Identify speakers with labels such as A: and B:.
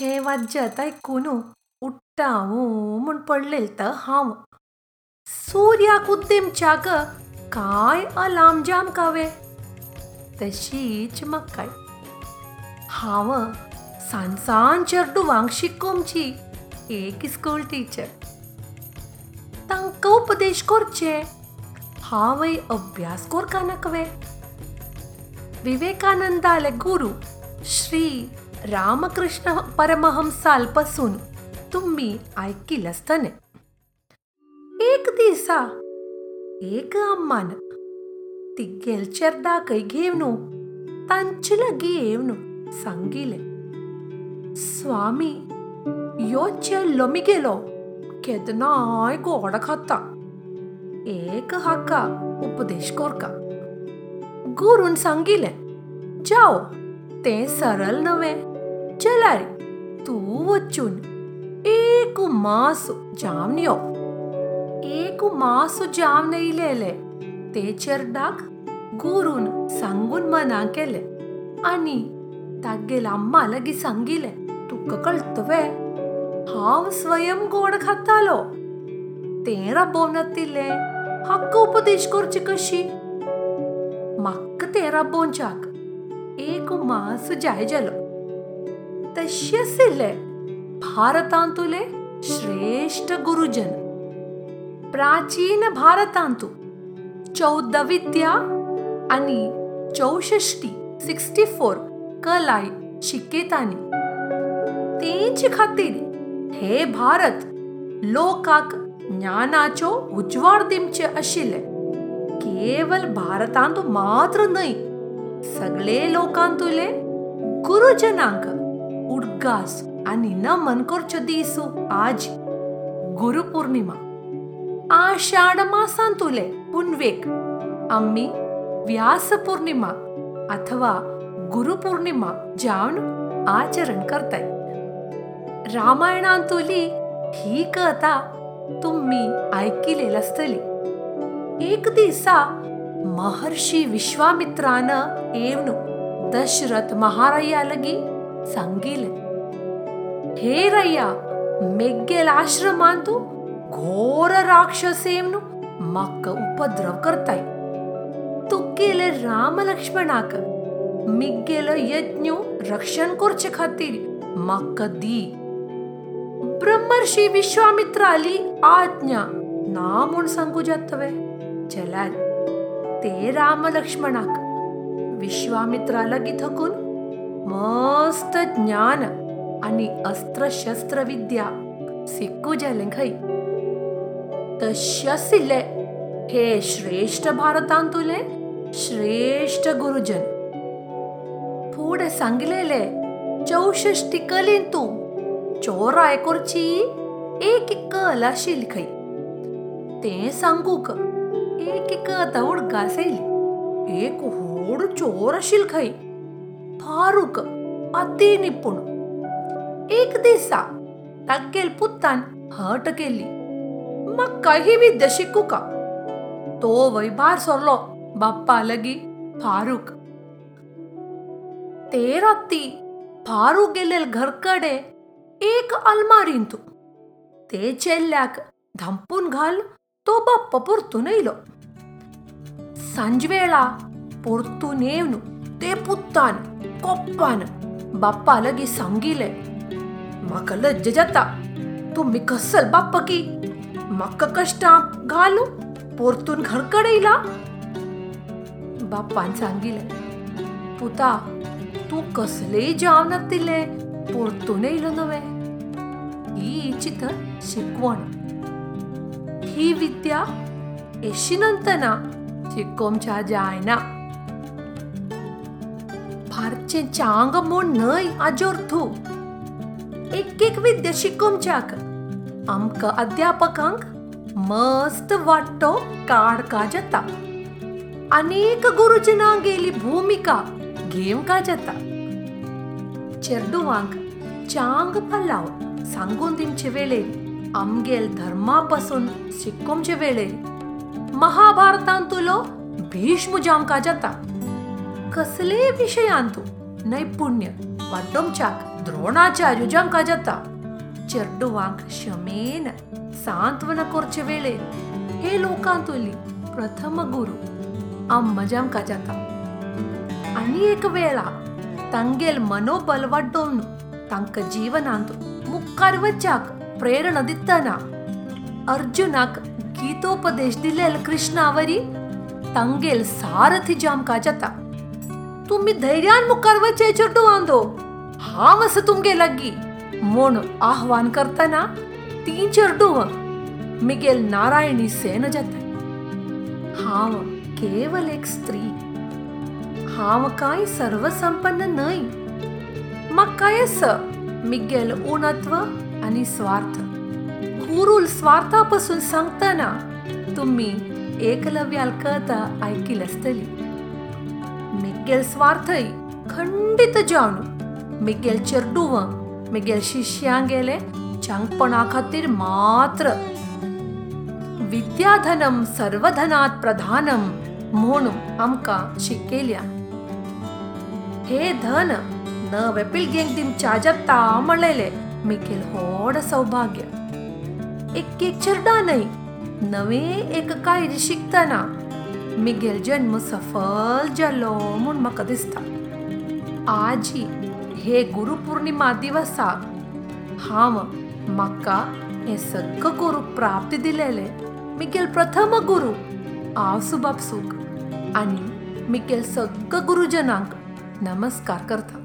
A: हे वाजत ऐकून उट्टावू म्हूण पडलेल तर हांव. सूर्याक उद्देमच्याक काय अलाम जाम कावे? तशीच म्हाकाय हांव सांसान चेडूवांक शिकोमची एक स्कूल टीचर तांकां उपदेश करचे? हांवय अभ्यास कोरका नकवे? विवेकानंदाले गुरू श्री रामकृष्ण परमहंसालपासून तुम्ही ऐकील असताना एक दिसा एक अम्मान तिगेल चेरडाकय घेवन तांचे लागीं येवन सांगिले स्वामी यो चेल्लो मिगेलो केदनाय गोड खाता. एक हाका उपदेश कोरका. गुरून सांगिलें जाओ तें सरल नवें चलारी तूं वचून एक मास जावन यो एक मास जावन येयलेले ते चेरडाक गुरून सांगून मना केलें आनी तागेल अम्मा लागीं सांगिलें तुका कळटवे हांव स्वयं गोड खातालो तें राबोवन दिलें हाका उपदेश करची कशी म्हाका तें राबोवच्याक एक मास जाय जालो तशें आशिल्ले भारतांतुले श्रेश्ठ गुरुजन. प्राचीन भारतांतू चौदविद्या आनी चौसष्टी सिक्स्टी फोर कलाय शिकेतानी. तेंचे खातीर हे भारत लोकाक ज्ञानाच्यो उजवाड दिवचे आशिल्ले केवल भारतांत मात्र न्हय सगळे लोकांतुले गुरुजनांक उडगास आनी नमन करच्यो दिसू आज गुरुपौर्णिमा. आषाढ मासांतुले पुनवेक. आम्ही व्यास पौर्णिमा अथवा गुरुपौर्णिमा जावन आचरण करताय. रामायणांतुली ही कथा तुम्ही ऐकिलेल आसतली एक दिसा महर्षी विश्वामित्रान येवन दशरथ महाराया लगी सांगिलें. हे रया मेग्गेल आश्रमांत घोर राक्षस येवन म्हाका उपद्रव करताय. तुगेले राम लक्ष्मणाक मिग्गेलो यज्ञ रक्षण करचे खातीर म्हाका दी. ब्रह्मर्षी विश्वामित्राली आज्ञा. ना म्हूण सांगू जातवे. चलार ते रामलक्ष्मणाक. विश्वामित्रा लागीं थकून मस्त ज्ञान आनी अस्त्रशस्त्र विद्या शिकू जालें खंय हे श्रेश्ठ भारतांतुले श्रेश्ठ गुरुजन. फुडें सांगलेले चौषष्टी कलीन तूं चोराय करची एक कल आशिल्ली खंय तें सांगूक एक एक उडकास येयली एक होड चोर आशिल्लो खंय फारूक अति निपूण एक दिसा तागेल पुतान हट केली म्हाका ही विद्या शिकू का तो वय भायर सरलो बाप्पा लागीं फारूक ते राती फारूक गेलेल घरकडे एक आलमारीन तूं ते चेल्ल्याक धांपून घाल तो बाप्पा परतून येयलो सांजवेळा परतून येवन ते पुत्तान कोप्पान बाप्पा लागीं सांगिलें म्हाका लज्ज जाता तुम्ही कसल बाप्पा की म्हाका कश्टां घालू परतून घरकडे येयला बाप्पान सांगिलें पुता तूं कसलेय जावन दिले परतून येयलो नवे ही चित शिकवण ही विद्या एशी एशिनंतना शिकोमच्या जायना फारचें चांग म्हूण न्हय आजोर्थू एक एक विद्या शिकोमच्याक आमकां अध्यापकांक मस्त वाटतो काडका जाता अनेक गुरुजनां गेली भूमिका घेवंका जाता चेडुवांक चांग पल्लाव सांगून दिवचे वेळेर आमगेल धर्मा पासून शिकोमचे वेळेर महाभारतांतुलो भीष्म का जाता कसले विशयांतू नैपुण्य वाडोवच्याक द्रोणाचार्य जांकां जाता चेड्डुवांक क्षमेन सांत्वना करचे वेळेर हे लोकांतुली प्रथम गुरु अम्म जांकां जाता आनी एक वेळा तांगेल मनोबल वाडोवन तांकां जिवनांत मुखार वच्याक प्रेरणा दितना अर्जुनाक गीतोपदेश दिलेल कृष्णावरी तांगेल सारथी जामकां जाता तुम्ही धैर्यान मुखार वचे चेडू वांदो हांव आसा तुमगे लागीं म्हूण आव्हान करतना ती चेडू मिगेल नारायणी सेन जाता हांव केवल एक स्त्री. हांव कांय सर्वसंपन्न न्हय म्हाका येस मिगेल उणत्व आनी स्वार्थ. कुरूल स्वार्था पसून सांगतना तुम्ही एकलव्याल कथा आयकिल आसतली मिगेल स्वार्थय खंडीत जाणू मिगेल चेरडुव मिगेल शिश्यां गेले चांगपणा खातीर मात्र. विद्याधनम सर्वधनात प्रधानम म्हूण आमकां शिकयल्या हे धन नवे पिळगेक दिवच्या जत्ता म्हणलेले मिखेल व्हड सौभाग्य. एक एक चेडा न्हय नवे एक कायर शिकतना मिगेल जन्म सफल जालो म्हूण म्हाका दिसता आजी हे गुरुपौर्णिमा दिवसाक हांव म्हाका हे सगळं गुरू प्राप्ती दिलेले। मिगेल प्रथम गुरू आव बापसूक आनी मिगेल सगळं गुरुजनांक नमस्कार करता